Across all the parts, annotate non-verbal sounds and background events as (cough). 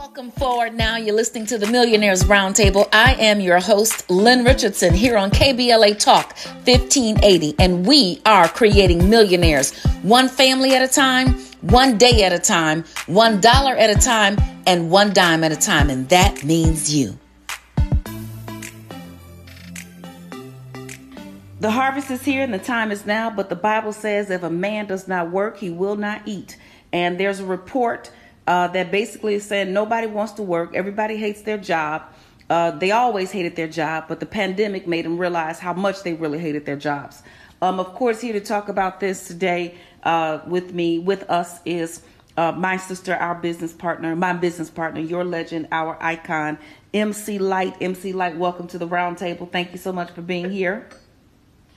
Welcome forward now. You're listening to the Millionaires Roundtable. I am your host, Lynn Richardson, here on KBLA Talk 1580, and we are creating millionaires one family at a time, one day at a time, one dollar at a time, and one dime at a time, and that means you. The harvest is here and the time is now, but the Bible says if a man does not work, he will not eat. And there's a report uh, that basically is saying nobody wants to work, everybody hates their job. Uh, they always hated their job, but the pandemic made them realize how much they really hated their jobs. Um, of course, here to talk about this today uh, with me, with us, is uh, my sister, our business partner, my business partner, your legend, our icon, MC Lyte. MC Lyte, welcome to the roundtable. Thank you so much for being here.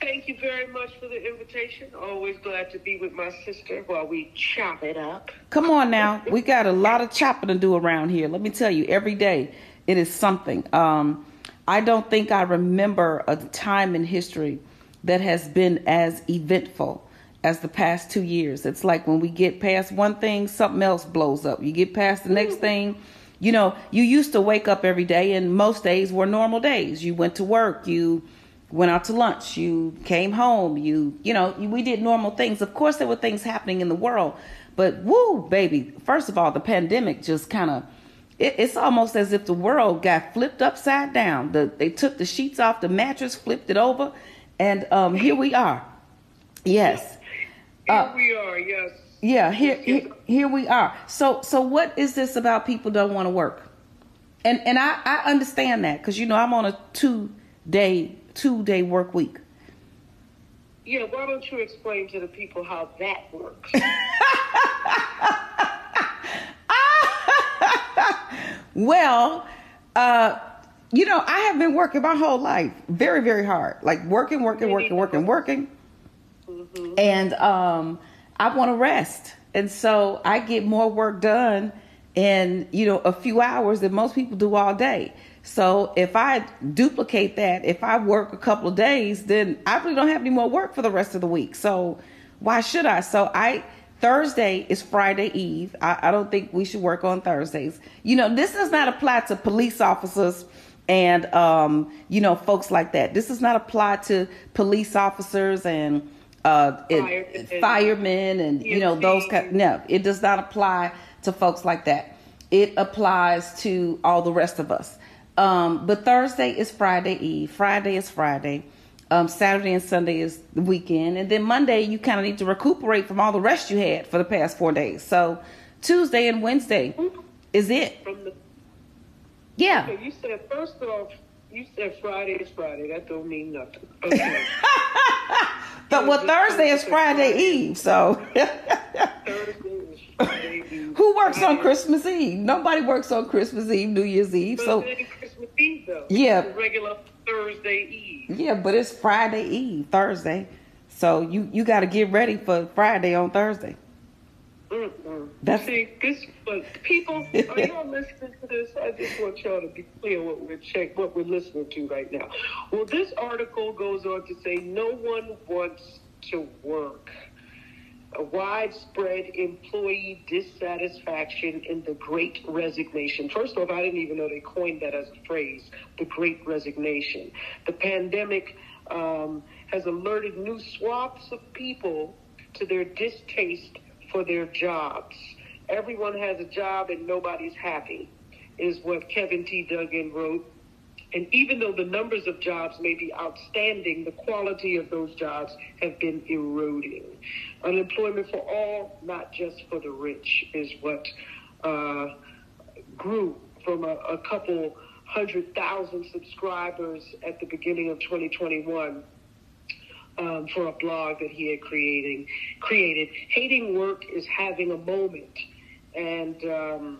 Thank you very much for the invitation. Always glad to be with my sister while we chop it up. Come on now. We got a lot of chopping to do around here. Let me tell you, every day it is something. Um, I don't think I remember a time in history that has been as eventful as the past two years. It's like when we get past one thing, something else blows up. You get past the next thing. You know, you used to wake up every day, and most days were normal days. You went to work, you went out to lunch, you came home, you, you know, we did normal things. Of course, there were things happening in the world, but woo, baby, first of all, the pandemic just kind of, it, it's almost as if the world got flipped upside down. The, they took the sheets off the mattress, flipped it over, and um, here we are. Yes. Here uh, we are, yes. Yeah, here, here, here we are. So, so what is this about people don't want to work? And and I, I understand that because you know I'm on a two day two day work week. Yeah, why don't you explain to the people how that works? (laughs) well, uh, you know, I have been working my whole life very, very hard. Like working, working, working, working, working. Mm-hmm. And um, I want to rest. And so I get more work done in, you know, a few hours than most people do all day. So if I duplicate that, if I work a couple of days, then I really don't have any more work for the rest of the week. So why should I? So I Thursday is Friday Eve. I, I don't think we should work on Thursdays. You know, this does not apply to police officers and um, you know folks like that. This does not apply to police officers and uh, it, firemen and you know those kind. No, it does not apply to folks like that. It applies to all the rest of us. Um, but Thursday is Friday Eve. Friday is Friday. Um, Saturday and Sunday is the weekend. And then Monday, you kind of need to recuperate from all the rest you had for the past four days. So Tuesday and Wednesday is it. The, yeah. Okay, you said, first off, you said Friday is Friday. That don't mean nothing. Okay. (laughs) but well, Thursday is Friday Eve, so. Thursday is (laughs) Friday Eve. Who works on Christmas Eve? Nobody works on Christmas Eve, New Year's Eve. So Christmas Eve though. Yeah. regular Thursday Eve. Yeah, but it's Friday Eve, Thursday. So you you got to get ready for Friday on Thursday. Mm-mm. That's see this. But people, (laughs) are y'all listening to this? I just want y'all to be clear what we're check what we're listening to right now. Well, this article goes on to say no one wants to work a widespread employee dissatisfaction in the great resignation. First off, I didn't even know they coined that as a phrase, the great resignation. The pandemic um, has alerted new swaths of people to their distaste for their jobs. Everyone has a job and nobody's happy, is what Kevin T. Duggan wrote and even though the numbers of jobs may be outstanding, the quality of those jobs have been eroding. Unemployment for all, not just for the rich, is what uh, grew from a, a couple hundred thousand subscribers at the beginning of 2021 um, for a blog that he had creating, created. Hating work is having a moment. And um,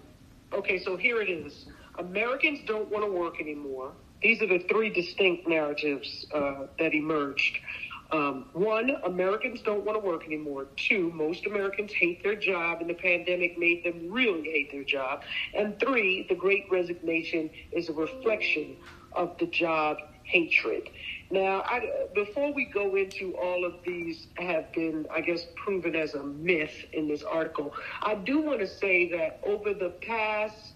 okay, so here it is. Americans don't want to work anymore. These are the three distinct narratives uh, that emerged. Um, one, Americans don't want to work anymore. Two, most Americans hate their job, and the pandemic made them really hate their job. And three, the great resignation is a reflection of the job hatred. Now, I, before we go into all of these have been, I guess, proven as a myth in this article, I do want to say that over the past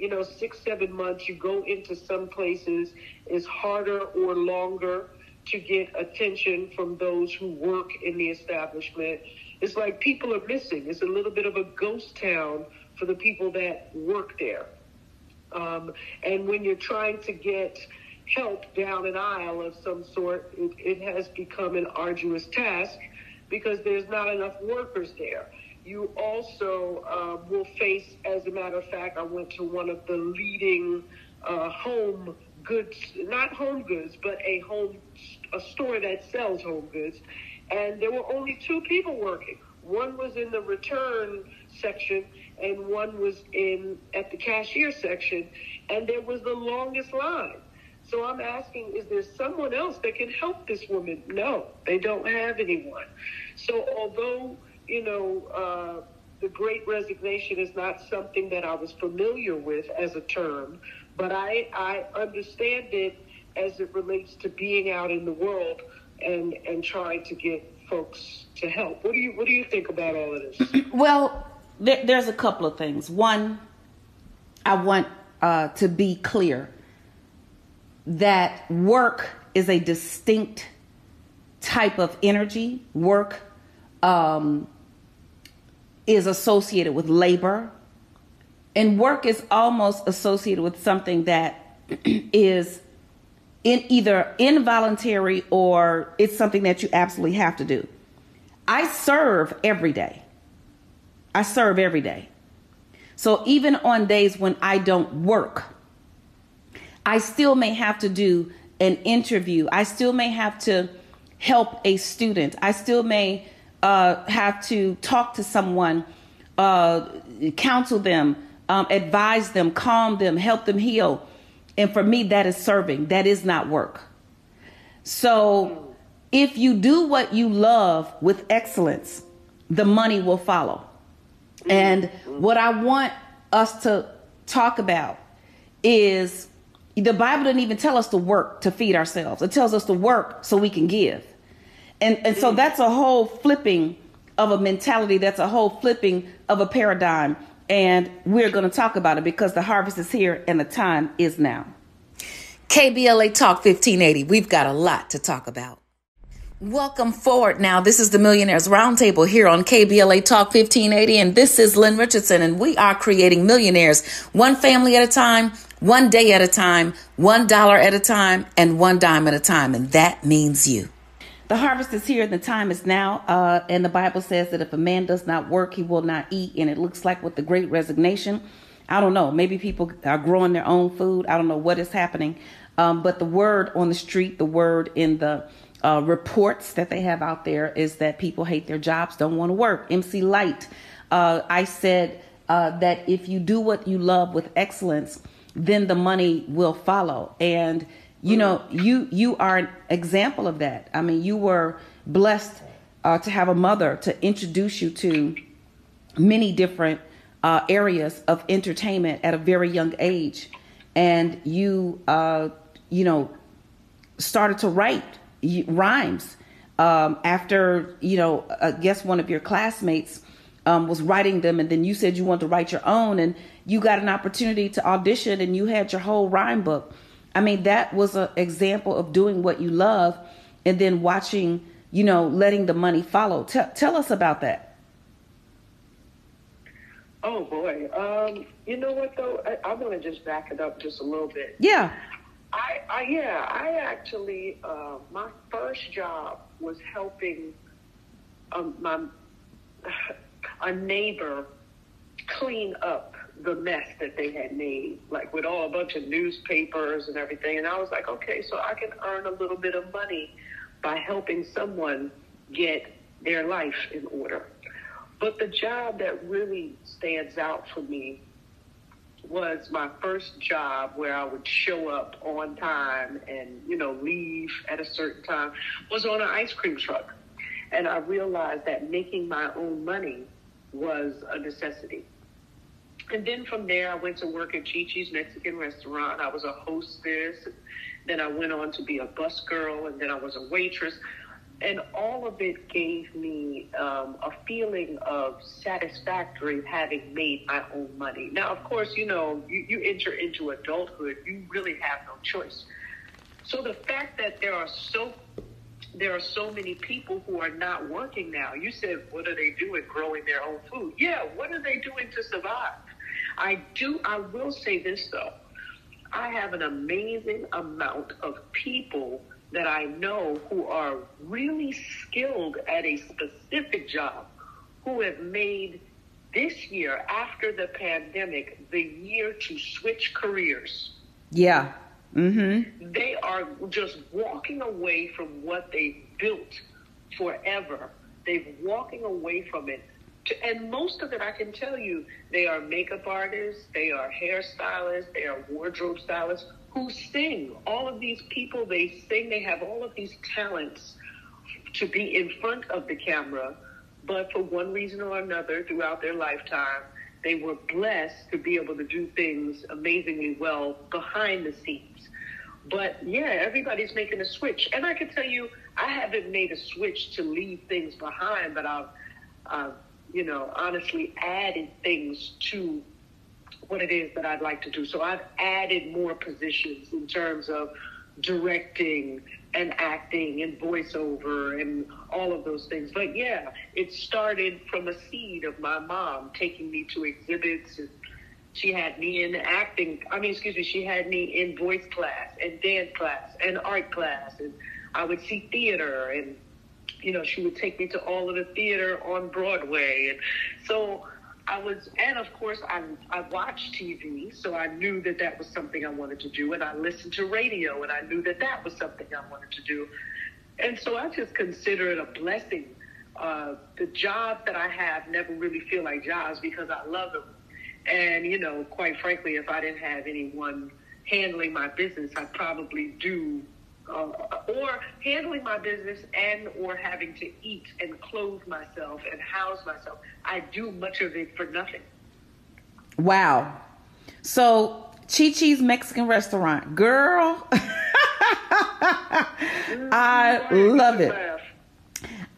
you know, six, seven months. You go into some places, it's harder or longer to get attention from those who work in the establishment. It's like people are missing. It's a little bit of a ghost town for the people that work there. Um, and when you're trying to get help down an aisle of some sort, it, it has become an arduous task because there's not enough workers there. You also uh, will face, as a matter of fact, I went to one of the leading uh, home goods, not home goods, but a home a store that sells home goods, and there were only two people working. One was in the return section, and one was in at the cashier section, and there was the longest line. So I'm asking, is there someone else that can help this woman? No, they don't have anyone. So although, you know, uh, the great resignation is not something that I was familiar with as a term, but I, I understand it as it relates to being out in the world and, and trying to get folks to help. What do you, what do you think about all of this? Well, there, there's a couple of things. One, I want uh, to be clear that work is a distinct type of energy. Work um, is associated with labor, and work is almost associated with something that (clears throat) is in either involuntary or it's something that you absolutely have to do. I serve every day. I serve every day. So even on days when I don't work, I still may have to do an interview. I still may have to help a student. I still may uh, have to talk to someone, uh, counsel them, um, advise them, calm them, help them heal. And for me, that is serving. That is not work. So if you do what you love with excellence, the money will follow. And what I want us to talk about is the Bible doesn't even tell us to work to feed ourselves. It tells us to work so we can give. And and so mm. that's a whole flipping of a mentality, that's a whole flipping of a paradigm. And we're going to talk about it because the harvest is here and the time is now. KBLA Talk 1580. We've got a lot to talk about. Welcome forward now. This is the Millionaires Roundtable here on KBLA Talk 1580, and this is Lynn Richardson, and we are creating millionaires one family at a time, one day at a time, one dollar at a time, and one dime at a time, and that means you. The harvest is here and the time is now. Uh, and the Bible says that if a man does not work, he will not eat. And it looks like with the great resignation, I don't know, maybe people are growing their own food. I don't know what is happening. Um, but the word on the street, the word in the uh, reports that they have out there is that people hate their jobs, don't want to work. MC Lyte, uh, I said uh, that if you do what you love with excellence, then the money will follow. And you know, you you are an example of that. I mean, you were blessed uh, to have a mother to introduce you to many different uh, areas of entertainment at a very young age, and you uh, you know started to write rhymes um, after you know I guess one of your classmates um, was writing them, and then you said you wanted to write your own, and you got an opportunity to audition, and you had your whole rhyme book. I mean, that was an example of doing what you love, and then watching, you know, letting the money follow. T- tell us about that. Oh boy, um, you know what though? I, I want to just back it up just a little bit. Yeah. I, I yeah, I actually uh, my first job was helping um, my (sighs) a neighbor clean up the mess that they had made, like with all a bunch of newspapers and everything. And I was like, okay, so I can earn a little bit of money by helping someone get their life in order. But the job that really stands out for me was my first job where I would show up on time and, you know, leave at a certain time was on an ice cream truck. And I realized that making my own money was a necessity. And then from there, I went to work at Chi Chi's Mexican restaurant. I was a hostess. Then I went on to be a bus girl, and then I was a waitress. and all of it gave me um, a feeling of satisfactory having made my own money. Now, of course, you know, you, you enter into adulthood, you really have no choice. So the fact that there are so there are so many people who are not working now. You said, what are they doing? Growing their own food. Yeah, what are they doing to survive? I do. I will say this though. I have an amazing amount of people that I know who are really skilled at a specific job who have made this year after the pandemic the year to switch careers. Yeah. Mm-hmm. They are just walking away from what they built forever. They're walking away from it. And most of it, I can tell you, they are makeup artists, they are hairstylists, they are wardrobe stylists who sing. All of these people, they sing, they have all of these talents to be in front of the camera, but for one reason or another throughout their lifetime, they were blessed to be able to do things amazingly well behind the scenes. But yeah, everybody's making a switch. And I can tell you, I haven't made a switch to leave things behind, but I've, uh, you know, honestly added things to what it is that I'd like to do. So I've added more positions in terms of directing and acting and voiceover and all of those things. But yeah, it started from a seed of my mom taking me to exhibits and she had me in acting I mean excuse me, she had me in voice class and dance class and art class and I would see theater and you know, she would take me to all of the theater on Broadway and so I was, and of course, I, I watched TV, so I knew that that was something I wanted to do, and I listened to radio, and I knew that that was something I wanted to do. And so I just consider it a blessing. Uh, the jobs that I have never really feel like jobs because I love them. And, you know, quite frankly, if I didn't have anyone handling my business, I'd probably do uh, or handling my business and or having to eat and clothe myself and house myself. I do much of it for nothing. Wow. So Chi Chi's Mexican restaurant, girl. (laughs) I love it.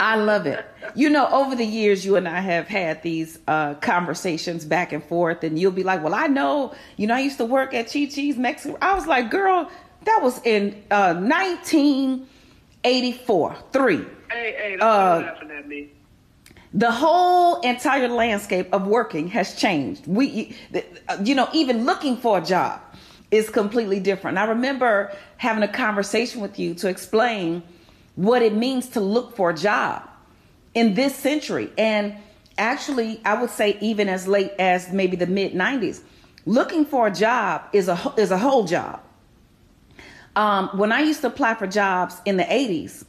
I love it. You know, over the years, you and I have had these uh, conversations back and forth, and you'll be like, "Well, I know, you know, I used to work at Chi Chi's Mexican." I was like, "Girl, that was in uh, 1984, three. Hey, hey, uh, laughing at me. The whole entire landscape of working has changed. We, you know, even looking for a job is completely different. I remember having a conversation with you to explain what it means to look for a job in this century. And actually, I would say even as late as maybe the mid 90s, looking for a job is a is a whole job. Um, when I used to apply for jobs in the 80s,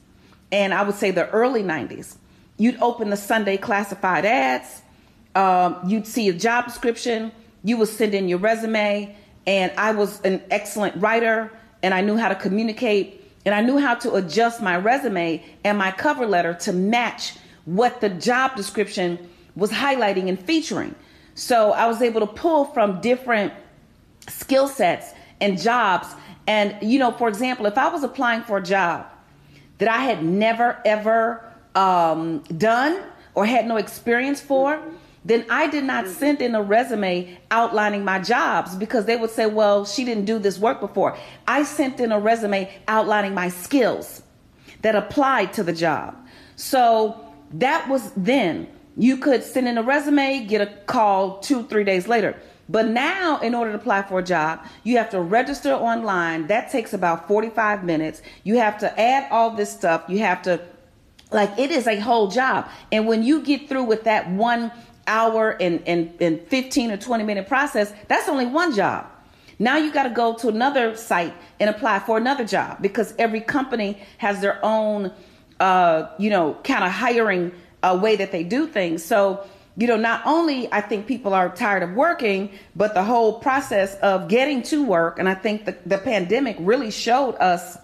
and I would say the early 90s, you'd open the Sunday classified ads, um, you'd see a job description, you would send in your resume, and I was an excellent writer, and I knew how to communicate, and I knew how to adjust my resume and my cover letter to match what the job description was highlighting and featuring. So I was able to pull from different skill sets and jobs and, you know, for example, if I was applying for a job that I had never, ever um, done or had no experience for, then I did not send in a resume outlining my jobs because they would say, well, she didn't do this work before. I sent in a resume outlining my skills that applied to the job. So that was then. You could send in a resume, get a call two, three days later. But now, in order to apply for a job, you have to register online. That takes about 45 minutes. You have to add all this stuff. You have to, like, it is a whole job. And when you get through with that one hour and, and, and 15 or 20 minute process, that's only one job. Now you got to go to another site and apply for another job because every company has their own, uh, you know, kind of hiring uh, way that they do things. So you know, not only I think people are tired of working, but the whole process of getting to work. And I think the, the pandemic really showed us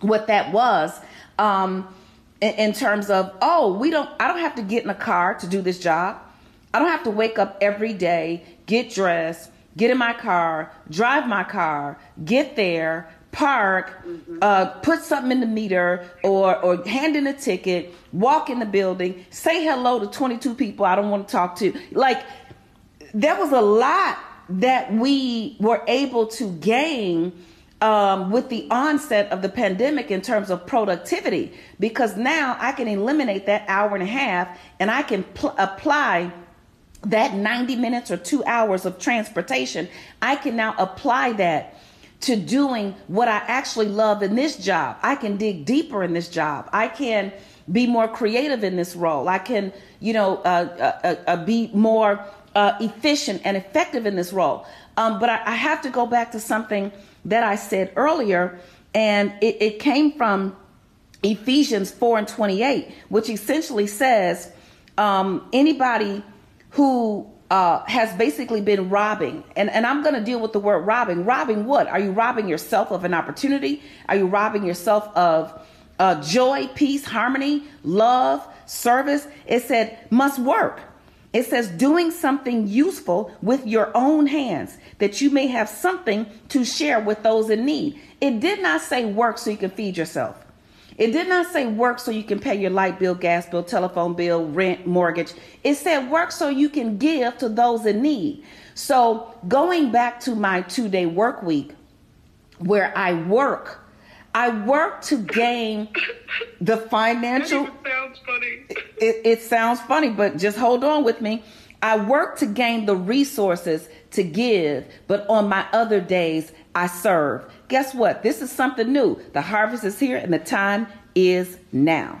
what that was um, in, in terms of, oh, we don't, I don't have to get in a car to do this job. I don't have to wake up every day, get dressed, get in my car, drive my car, get there, park, mm-hmm. uh, put something in the meter, or or hand in a ticket, walk in the building, say hello to 22 people I don't want to talk to. Like there was a lot that we were able to gain um, with the onset of the pandemic in terms of productivity because now I can eliminate that hour and a half and I can pl- apply that 90 minutes or two hours of transportation. I can now apply that to doing what I actually love in this job. I can dig deeper in this job. I can be more creative in this role. I can, you know, uh, uh, uh, be more uh, efficient and effective in this role. Um, but I, I, have to go back to something that I said earlier, and it, it came from Ephesians 4 and 28, which essentially says um, anybody who uh, has basically been robbing. And, and I'm going to deal with the word robbing. Robbing what? Are you robbing yourself of an opportunity? Are you robbing yourself of uh, joy, peace, harmony, love, service? It said must work. It says doing something useful with your own hands that you may have something to share with those in need. It did not say work so you can feed yourself. It did not say work so you can pay your light bill, gas bill, telephone bill, rent, mortgage. It said work so you can give to those in need. So going back to my two day work week where I work, I work to gain the financial. It sounds funny. It, it sounds funny, but just hold on with me. I work to gain the resources to give, but on my other days, I serve. Guess what? This is something new. The harvest is here and the time is now.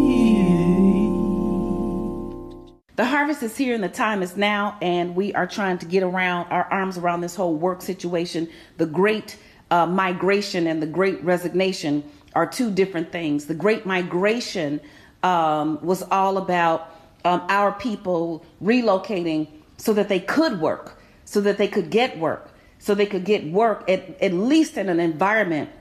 The harvest is here and the time is now, and we are trying to get around our arms around this whole work situation. The great uh, migration and the great resignation are two different things. The great migration um, was all about um, our people relocating so that they could work, so that they could get work, so they could get work at, at least in an environment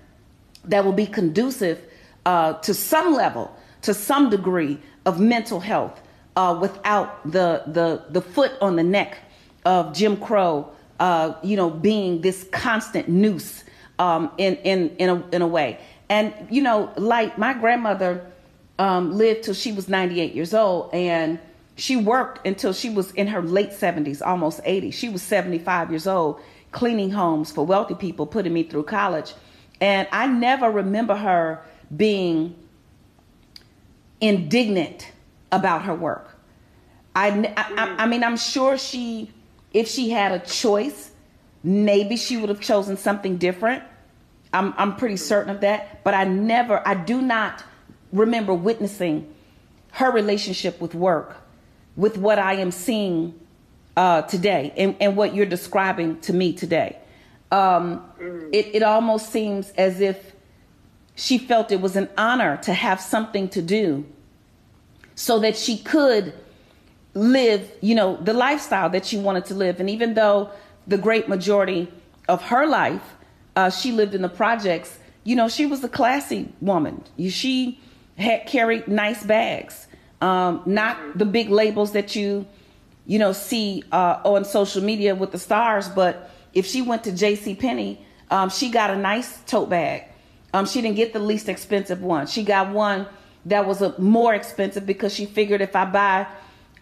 that will be conducive uh, to some level, to some degree of mental health uh, without the, the, the foot on the neck of Jim Crow, uh, you know, being this constant noose um, in, in, in, a, in a way. And, you know, like my grandmother um, lived till she was 98 years old and she worked until she was in her late 70s, almost 80. She was 75 years old, cleaning homes for wealthy people, putting me through college. And I never remember her being indignant about her work. I, I, I mean, I'm sure she, if she had a choice, maybe she would have chosen something different. I'm, I'm pretty certain of that. But I never, I do not remember witnessing her relationship with work, with what I am seeing uh, today and, and what you're describing to me today. Um, it, it almost seems as if she felt it was an honor to have something to do so that she could live, you know, the lifestyle that she wanted to live. And even though the great majority of her life, uh, she lived in the projects, you know, she was a classy woman. She had carried nice bags, um, not the big labels that you, you know, see uh, on social media with the stars. But if she went to J.C. Penney, um, she got a nice tote bag. Um, she didn't get the least expensive one. She got one that was a more expensive because she figured if I buy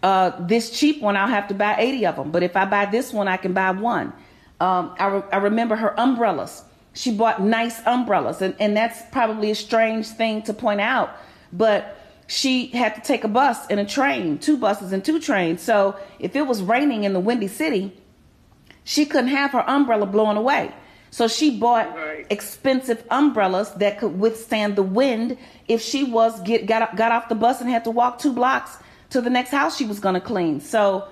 uh, this cheap one, I'll have to buy 80 of them. But if I buy this one, I can buy one. Um, I, re- I remember her umbrellas. She bought nice umbrellas, and, and that's probably a strange thing to point out, but she had to take a bus and a train, two buses and two trains. So if it was raining in the Windy City, she couldn't have her umbrella blown away. So she bought right. expensive umbrellas that could withstand the wind if she was get got got off the bus and had to walk two blocks to the next house she was going to clean. So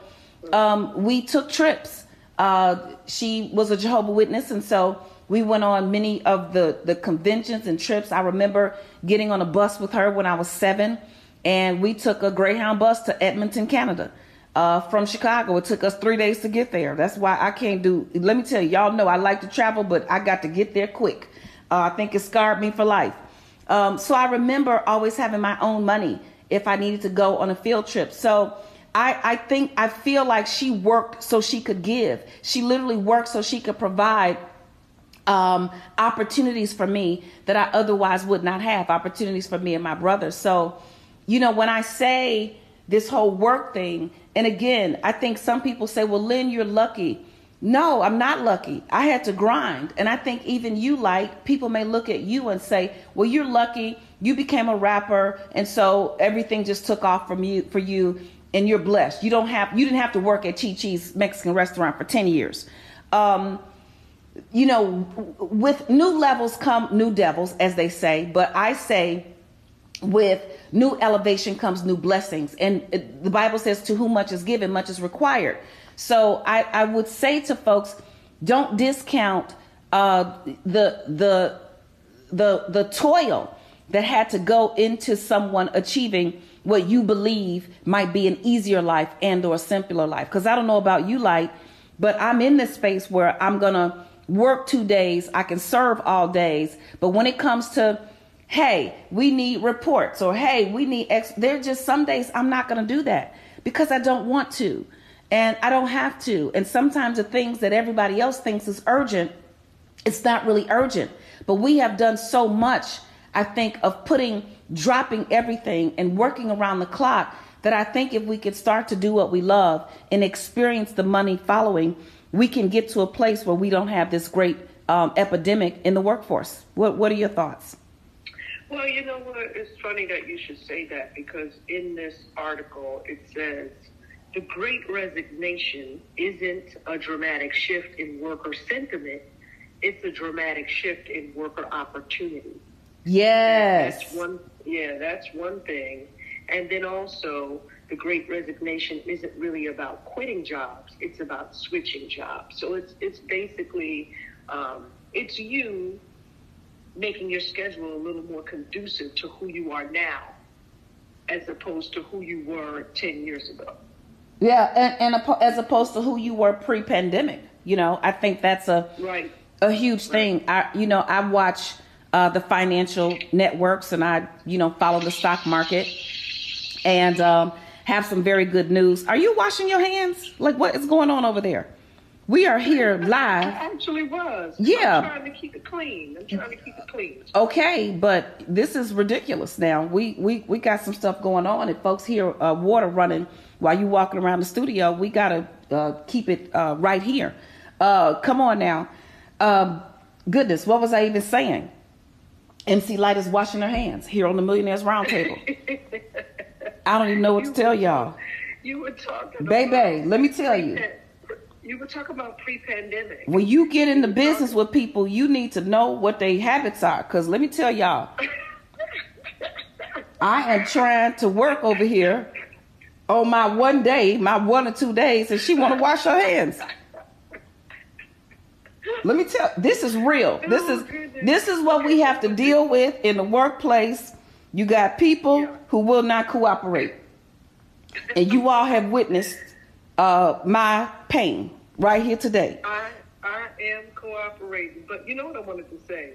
um, we took trips. Uh, she was a Jehovah Witness, and so We went on many of the, the conventions and trips. I remember getting on a bus with her when I was seven, and we took a Greyhound bus to Edmonton, Canada. Uh, from Chicago. It took us three days to get there. That's why I can't do. Let me tell you, y'all know I like to travel, but I got to get there quick. Uh, I think it scarred me for life. Um, so I remember always having my own money if I needed to go on a field trip. So I, I think I feel like she worked so she could give. She literally worked so she could provide um, opportunities for me that I otherwise would not have, opportunities for me and my brother. So, you know, when I say this whole work thing, and again, I think some people say, well, Lynn, you're lucky. No, I'm not lucky. I had to grind. And I think even you, like, people may look at you and say, well, you're lucky. You became a rapper. And so everything just took off from you for you and you're blessed. You don't have you didn't have to work at Chi Chi's Mexican restaurant for 10 years. Um, you know, with new levels come new devils, as they say, but I say with new elevation comes new blessings. And the Bible says, to whom much is given, much is required. So I, I would say to folks, don't discount uh, the the the the toil that had to go into someone achieving what you believe might be an easier life and or a simpler life because i don't know about you like but i'm in this space where i'm gonna work two days i can serve all days but when it comes to hey we need reports or hey we need ex there's just some days i'm not gonna do that because i don't want to and i don't have to and sometimes the things that everybody else thinks is urgent it's not really urgent but we have done so much i think of putting dropping everything and working around the clock that I think if we could start to do what we love and experience the money following, we can get to a place where we don't have this great um, epidemic in the workforce. What What are your thoughts? Well, you know what? It's funny that you should say that because in this article it says the great resignation isn't a dramatic shift in worker sentiment, it's a dramatic shift in worker opportunity. Yes. That's one yeah, that's one thing. And then also, the great resignation isn't really about quitting jobs, it's about switching jobs. So it's, it's basically, um, it's you making your schedule a little more conducive to who you are now as opposed to who you were 10 years ago. Yeah, and, and as opposed to who you were pre-pandemic, you know, I think that's a right a huge thing. I, you know, I watch uh, the financial networks, and I, you know, follow the stock market and um, have some very good news. Are you washing your hands? Like, what is going on over there? We are here live. I actually was. Yeah. I'm trying to keep it clean. I'm trying to keep it clean. Okay, but this is ridiculous now. We we, we got some stuff going on. If folks hear uh, water running while you walking around the studio, we got to uh, keep it uh, right here. Uh, come on now. Um, goodness, what was I even saying? MC Lyte is washing her hands here on the Millionaires Roundtable. (laughs) I don't even know what to tell y'all. You were talking Baby, let me tell you. You were talking about pre-pandemic. When you get into business with people, you need to know what their habits are. Cause let me tell y'all, (laughs) I am trying to work over here on my one day, my one or two days, and she want to wash her hands. Let me tell this is real. This is this is what we have to deal with in the workplace. You got people who will not cooperate. And you all have witnessed uh, my pain right here today. I I am cooperating, but you know what I wanted to say.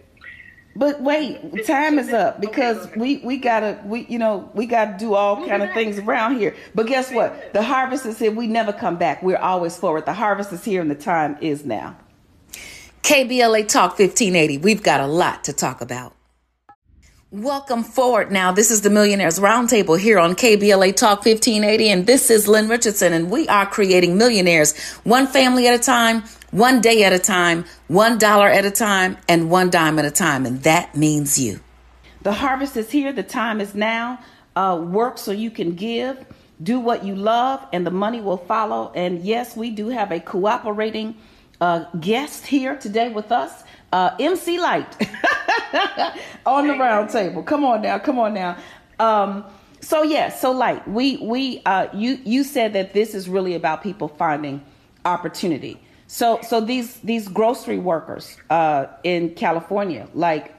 But wait, time is up because we we gotta we you know we gotta do all kind of things around here. But guess what? The harvest is here. We never come back. We're always forward. The harvest is here, and the time is now. KBLA Talk 1580. We've got a lot to talk about. Welcome forward now. This is the Millionaires Roundtable here on KBLA Talk 1580, and this is Lynn Richardson, and we are creating millionaires one family at a time, one day at a time, one dollar at a time, and one dime at a time, and that means you. The harvest is here, the time is now. Uh, work so you can give, do what you love, and the money will follow. And yes, we do have a cooperating uh, guest here today with us, uh, MC Lyte (laughs) on the round table. Come on now, come on now. Um, so yeah, so Lyte, we we uh, you you said that this is really about people finding opportunity. So so these these grocery workers uh, in California, like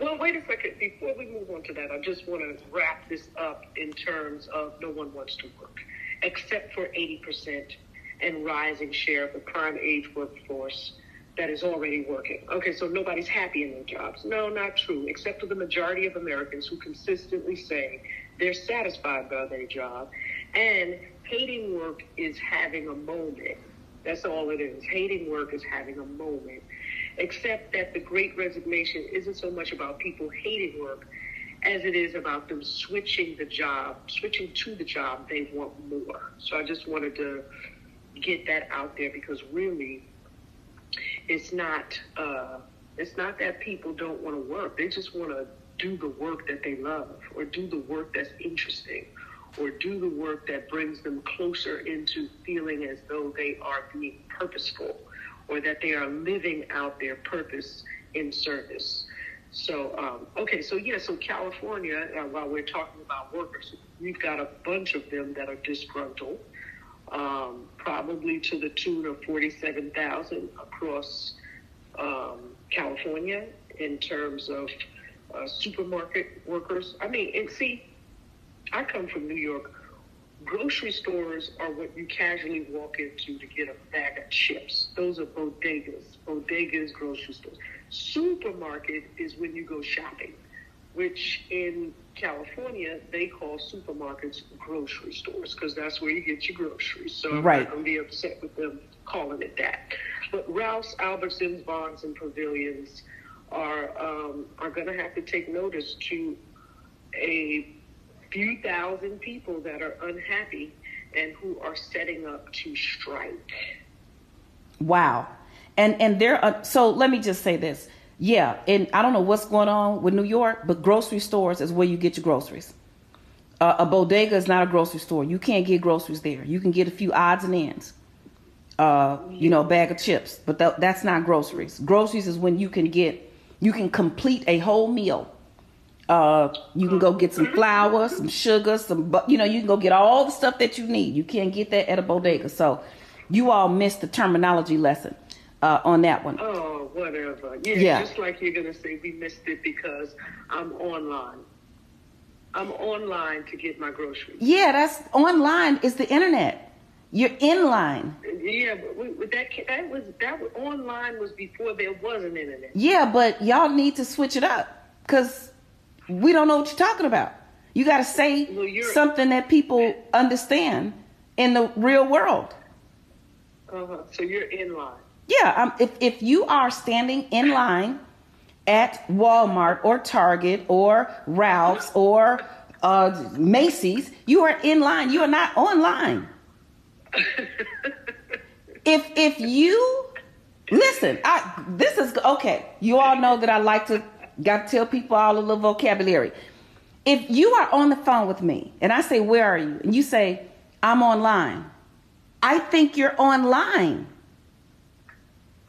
Well, wait a second. Before we move on to that, I just want to wrap this up in terms of no one wants to work, except for 80% and rising share of the prime age workforce that is already working. Okay, so nobody's happy in their jobs. No, not true, except for the majority of Americans who consistently say they're satisfied by their job. And hating work is having a moment. That's all it is. Hating work is having a moment. Except that the great resignation isn't so much about people hating work as it is about them switching the job, switching to the job they want more. So I just wanted to get that out there because really it's not uh, it's not that people don't want to work. They just want to do the work that they love or do the work that's interesting or do the work that brings them closer into feeling as though they are being purposeful or that they are living out their purpose in service. So, um, okay, so yeah, so California, uh, while we're talking about workers, we've got a bunch of them that are disgruntled, probably to the tune of 47,000 across um, California in terms of uh, supermarket workers. I mean, and see, I come from New York. Grocery stores are what you casually walk into to get a bag of chips. Those are bodegas. Bodegas, grocery stores. Supermarket is when you go shopping, which in California they call supermarkets grocery stores because that's where you get your groceries. So I'm Right. not going to be upset with them calling it that. But Ralph's, Albertsons, Vons, and Pavilions are um, are going to have to take notice to a few thousand people that are unhappy and who are setting up to strike. Wow. And and there are so let me just say this. Yeah, and I don't know what's going on with New York, but grocery stores is where you get your groceries. Uh, a bodega is not a grocery store. You can't get groceries there. You can get a few odds and ends. Uh, you know, a bag of chips, but tha- that's not groceries. Groceries is when you can get, you can complete a whole meal. Uh, you can go get some flour, some sugar, some, you know, you can go get all the stuff that you need. You can't get that at a bodega. So, you all missed the terminology lesson uh, on that one. Oh, whatever. Yeah, Yeah. just like you're going to say, we missed it because I'm online. I'm online to get my groceries. Yeah, that's online is the internet. You're in line. Yeah, but we, that that was that was, online was before there was an internet. Yeah, but y'all need to switch it up because we don't know what you're talking about. You got to say Well, something that people understand in the real world. Uh-huh. So you're in line. Yeah, um, if if you are standing in line at Walmart or Target or Ralph's or uh, Macy's, you are in line. You are not online. (laughs) if if you listen, I this is okay. You all know that I like to got to tell people all the little vocabulary. If you are on the phone with me and I say, "Where are you?" and you say, "I'm online," I think you're online.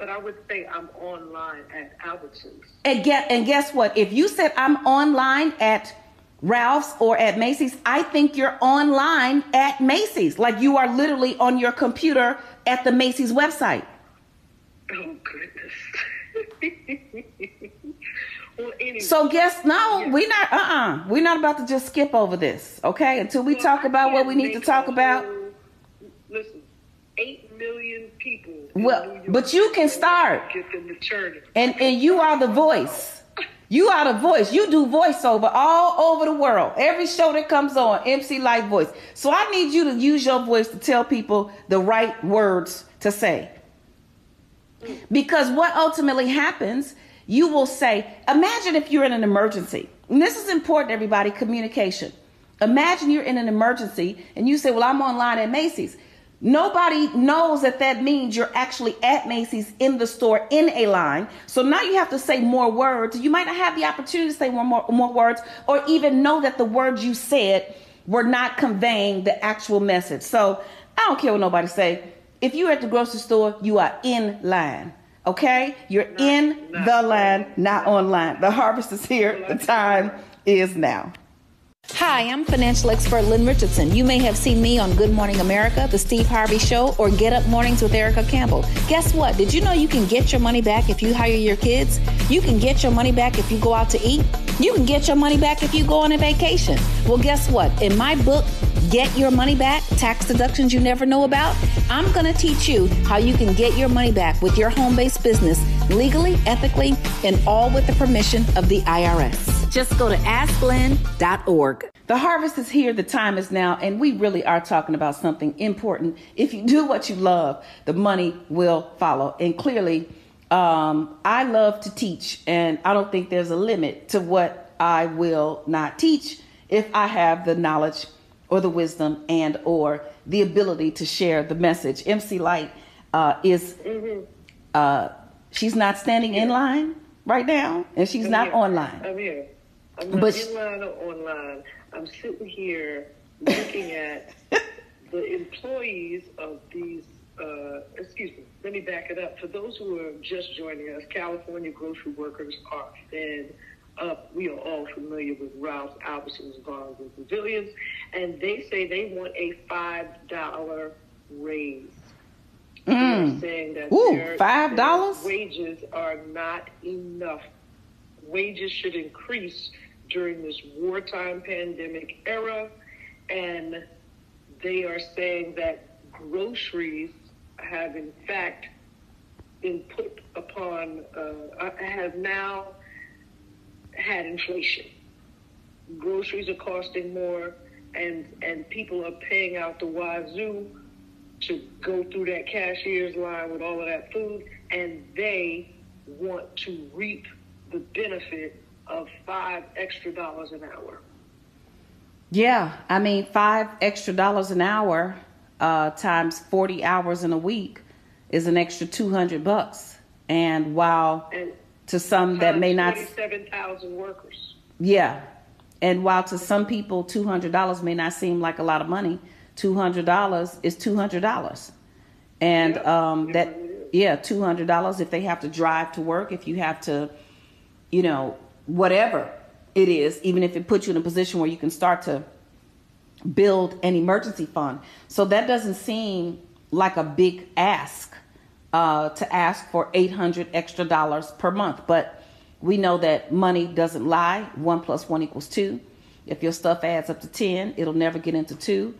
But I would say I'm online at Albertsons. And get and guess what? If you said I'm online at Ralph's or at Macy's, I think you're online at Macy's. Like you are literally on your computer at the Macy's website. Oh goodness. (laughs) well, anyway. So guess no, we're not. Uh uh-uh. We're not about to just skip over this, okay? Until we Well, talk about what we need to talk a about. whole- Listen, eight million people. in Well, but you can start. And and you are the voice. You are the voice. You do voiceover all over the world. Every show that comes on, MC Lyte Voice. So I need you to use your voice to tell people the right words to say. Because what ultimately happens, you will say, imagine if you're in an emergency. And this is important, everybody, communication. Imagine you're in an emergency and you say, Well, I'm online at Macy's. Nobody knows that that means you're actually at Macy's in the store in a line. So now you have to say more words. You might not have the opportunity to say more, more, more words or even know that the words you said were not conveying the actual message. So I don't care what nobody say. If you're at the grocery store, you are in line. Okay? You're in not the line, not online. The harvest is here. The time is now. Hi, I'm financial expert Lynn Richardson. You may have seen me on Good Morning America, The Steve Harvey Show, or Get Up Mornings with Erica Campbell. Guess what? Did you know you can get your money back if you hire your kids? You can get your money back if you go out to eat? You can get your money back if you go on a vacation. Well, guess what? In my book, Get Your Money Back Tax Deductions You Never Know About, I'm going to teach you how you can get your money back with your home based business legally, ethically, and all with the permission of the IRS. Just go to asklynn.org. The harvest is here, the time is now, and we really are talking about something important. If you do what you love, the money will follow. And clearly, um, I love to teach, and I don't think there's a limit to what I will not teach if I have the knowledge or the wisdom and or the ability to share the message. MC Lyte uh, is mm-hmm. uh, she's not standing in line right now, and she's I'm not here. online. I'm here. I'm not but in line or online. I'm sitting here looking at the (laughs) employees of these. Uh, excuse me. Let me back it up. For those who are just joining us, California grocery workers are fed up. We are all familiar with Ralph Albertson's Vons and Pavilions, and they say they want a five dollar raise. Mm. Saying that Ooh, their, five dollars wages are not enough. Wages should increase during this wartime pandemic era, and they are saying that groceries have in fact been put upon uh, have now had inflation. Groceries are costing more, and and people are paying out the wazoo to go through that cashier's line with all of that food, and they want to reap the benefit of five extra dollars an hour. Yeah, I mean, five extra dollars an hour uh, times 40 hours in a week is an extra 200 bucks. And while and to some that may not. 27,000 workers. Yeah. And while to some people $200 may not seem like a lot of money, $200 is $200. And yep. um, that, yeah, $200 if they have to drive to work, if you have to, you know, whatever it is, even if it puts you in a position where you can start to build an emergency fund. So that doesn't seem like a big ask uh, to ask for 800 extra dollars per month. But we know that money doesn't lie. One plus one equals two. If your stuff adds up to 10, it'll never get into two.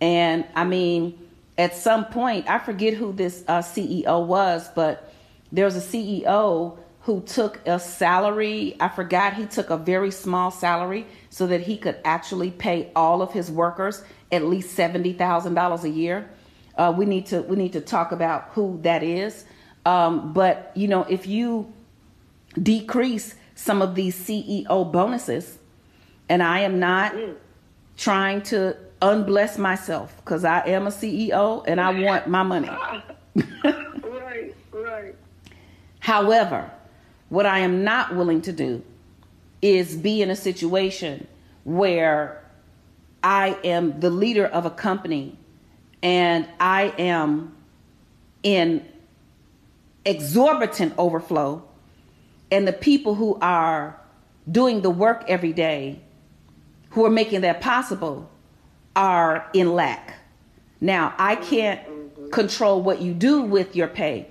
And I mean, at some point, I forget who this uh, CEO was, but there was a CEO who took a salary. I forgot he took a very small salary so that he could actually pay all of his workers at least seventy thousand dollars a year. Uh, we need to we need to talk about who that is. Um, but you know, if you decrease some of these CEO bonuses, and I am not mm. trying to unbless myself because I am a CEO and I want my money. (laughs) right, right. However, what I am not willing to do is be in a situation where I am the leader of a company and I am in exorbitant overflow, and the people who are doing the work every day, who are making that possible, are in lack. Now, I can't control what you do with your pay,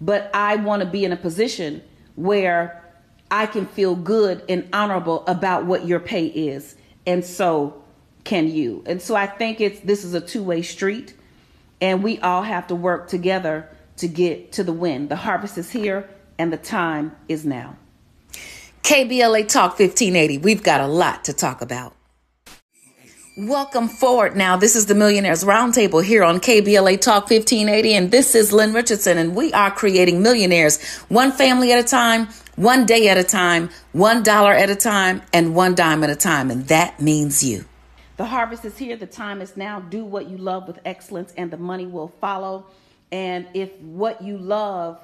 but I want to be in a position where I can feel good and honorable about what your pay is. And so can you. And so I think it's this is a two-way street and we all have to work together to get to the win. The harvest is here and the time is now. KBLA Talk 1580. We've got a lot to talk about. Welcome forward now. This is the Millionaires Roundtable here on KBLA Talk 1580, and this is Lynn Richardson, and we are creating millionaires one family at a time, one day at a time, one dollar at a time, and one dime at a time, and that means you. The harvest is here. The time is now. Do what you love with excellence, and the money will follow. And if what you love,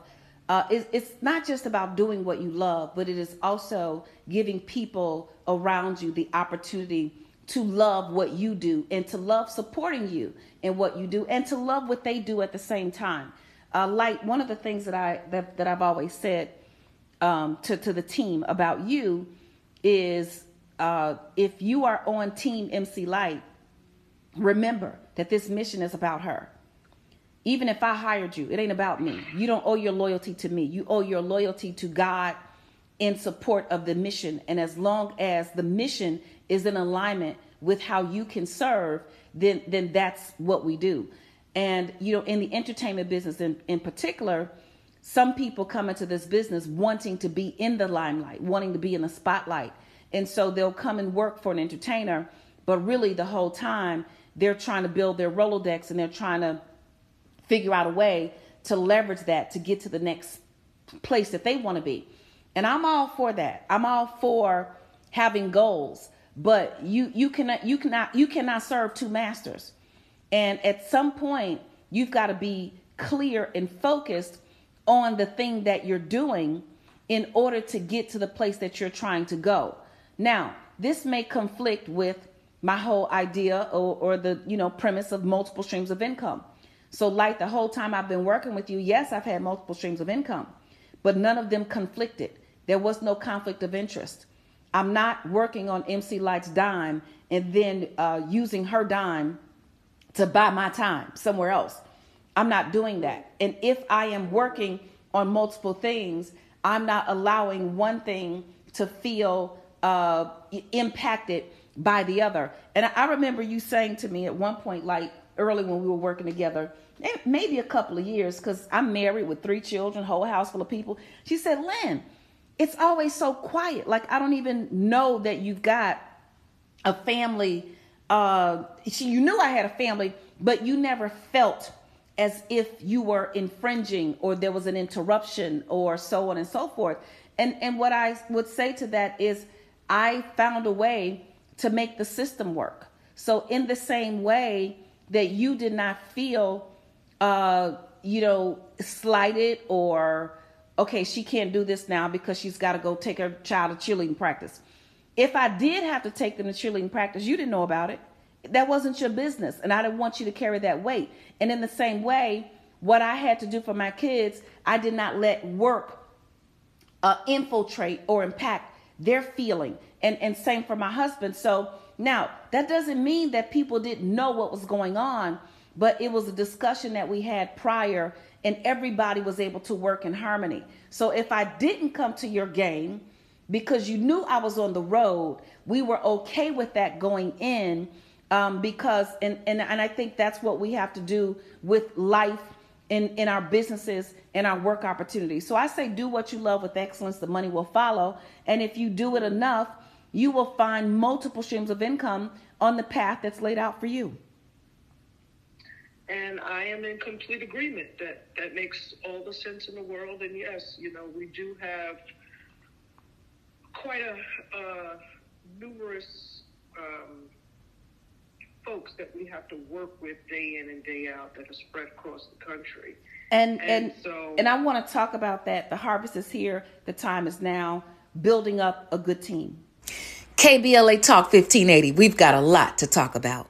uh, it's, it's not just about doing what you love, but it is also giving people around you the opportunity to love what you do and to love supporting you in what you do and to love what they do at the same time. Uh, like one of the things that I that, that I've always said um, to to the team about you is uh, if you are on Team MC Lyte, remember that this mission is about her. Even if I hired you, it ain't about me. You don't owe your loyalty to me. You owe your loyalty to God in support of the mission. And as long as the mission is in alignment with how you can serve, then then that's what we do. And you know, in the entertainment business in, in particular, some people come into this business wanting to be in the limelight, wanting to be in the spotlight. And so they'll come and work for an entertainer, but really the whole time they're trying to build their Rolodex and they're trying to figure out a way to leverage that to get to the next place that they want to be. And I'm all for that. I'm all for having goals, but you you cannot you cannot you cannot serve two masters. And at some point, you've got to be clear and focused on the thing that you're doing in order to get to the place that you're trying to go. Now, this may conflict with my whole idea or, or the you know premise of multiple streams of income. So, like the whole time I've been working with you, yes, I've had multiple streams of income, but none of them conflicted. There was no conflict of interest. I'm not working on MC Lyte's dime and then uh, using her dime to buy my time somewhere else. I'm not doing that. And if I am working on multiple things, I'm not allowing one thing to feel uh, impacted by the other. And I remember you saying to me at one point, like early when we were working together, maybe a couple of years, because I'm married with three children, whole house full of people. She said, Lynn, it's always so quiet. Like I don't even know that you've got a family. Uh, she, you knew I had a family, but you never felt as if you were infringing or there was an interruption or so on and so forth. And and what I would say to that is I found a way to make the system work. So in the same way that you did not feel uh, you know, slighted or okay, she can't do this now because she's got to go take her child to cheerleading practice. If I did have to take them to cheerleading practice, you didn't know about it. That wasn't your business. And I didn't want you to carry that weight. And in the same way, what I had to do for my kids, I did not let work uh, infiltrate or impact their feeling. And, and same for my husband. So now that doesn't mean that people didn't know what was going on, but it was a discussion that we had prior and everybody was able to work in harmony. So if I didn't come to your game because you knew I was on the road, we were okay with that going in um, because and, and and I think that's what we have to do with life in in our businesses and our work opportunities. So I say do what you love with excellence, the money will follow, and if you do it enough, you will find multiple streams of income on the path that's laid out for you. And I am in complete agreement that that makes all the sense in the world. And yes, you know, we do have quite a uh, numerous um, folks that we have to work with day in and day out that are spread across the country. And and and, so, and I want to talk about that. The harvest is here. The time is now. Building up a good team. KBLA Talk 1580. We've got a lot to talk about.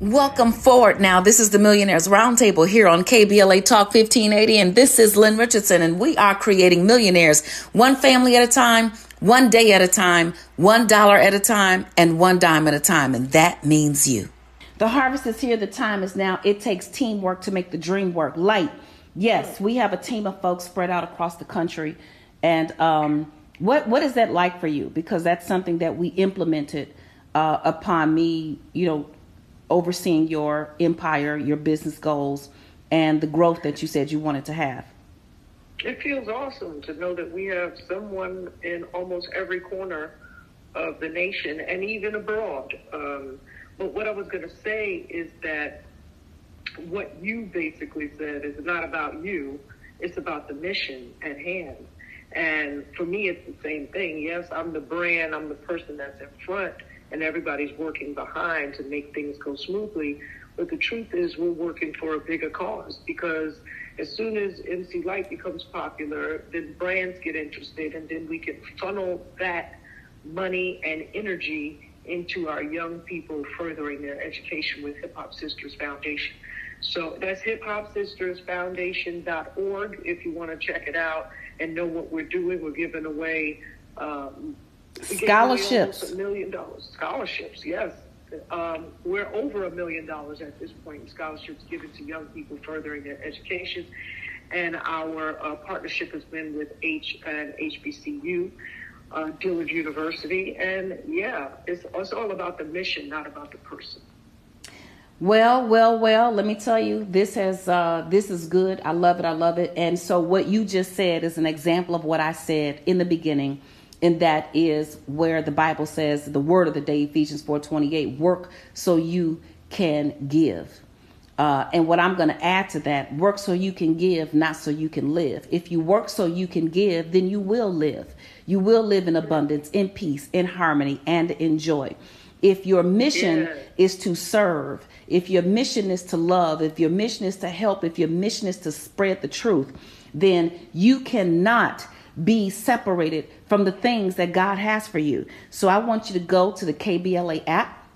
Welcome forward now. This is the Millionaires Roundtable here on KBLA Talk 1580, and this is Lynn Richardson, and we are creating millionaires one family at a time, one day at a time, one dollar at a time, and one dime at a time, and that means you. The harvest is here, the time is now. It takes teamwork to make the dream work. Lyte. yes, we have a team of folks spread out across the country, and um, what what is that like for you? Because that's something that we implemented uh, upon me, you know, overseeing your empire, your business goals, and the growth that you said you wanted to have? It feels awesome to know that we have someone in almost every corner of the nation and even abroad. Um, but what I was going to say is that what you basically said is not about you, it's about the mission at hand. And for me, it's the same thing. Yes, I'm the brand, I'm the person that's in front and everybody's working behind to make things go smoothly. But the truth is, we're working for a bigger cause because as soon as MC Lyte becomes popular, then brands get interested, and then we can funnel that money and energy into our young people furthering their education with Hip Hop Sisters Foundation. So that's hiphopsistersfoundation.org if you want to check it out and know what we're doing. We're giving away um, Scholarships. A million dollars. Scholarships, yes. Um, we're over a million dollars at this point in scholarships given to young people furthering their education. And our uh, partnership has been with H and HBCU, uh, Dillard University. And yeah, it's, it's all about the mission, not about the person. Well, well, well. Let me tell you, this has uh, this is good. I love it. I love it. And so, what you just said is an example of what I said in the beginning and that is where the bible says the word of the day ephesians 4.28 work so you can give. Uh, and what i'm going to add to that work so you can give not so you can live. If you work so you can give then you will live. You will live in abundance in peace in harmony and in joy. If your mission yeah. is to serve if your mission is to love if your mission is to help if your mission is to spread the truth then you cannot be separated from the things that God has for you. So I want you to go to the KBLA app.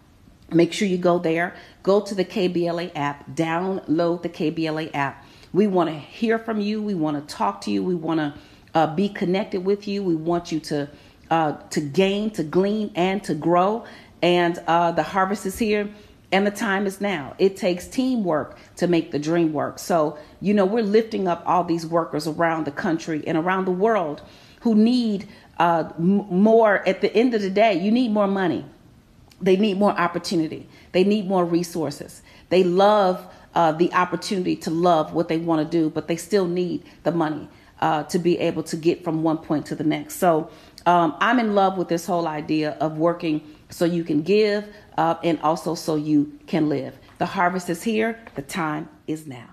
Make sure you go there. Go to the KBLA app. Download the KBLA app. We want to hear from you. We want to talk to you. We want to uh, be connected with you. We want you to uh, to gain, to glean, and to grow. And uh, the harvest is here and the time is now. It takes teamwork to make the dream work. So, you know, we're lifting up all these workers around the country and around the world who need uh, m- more. At the end of the day, you need more money. They need more opportunity. They need more resources. They love uh, the opportunity to love what they want to do, but they still need the money uh, to be able to get from one point to the next. So um, I'm in love with this whole idea of working so you can give uh, and also so you can live. The harvest is here, the time is now.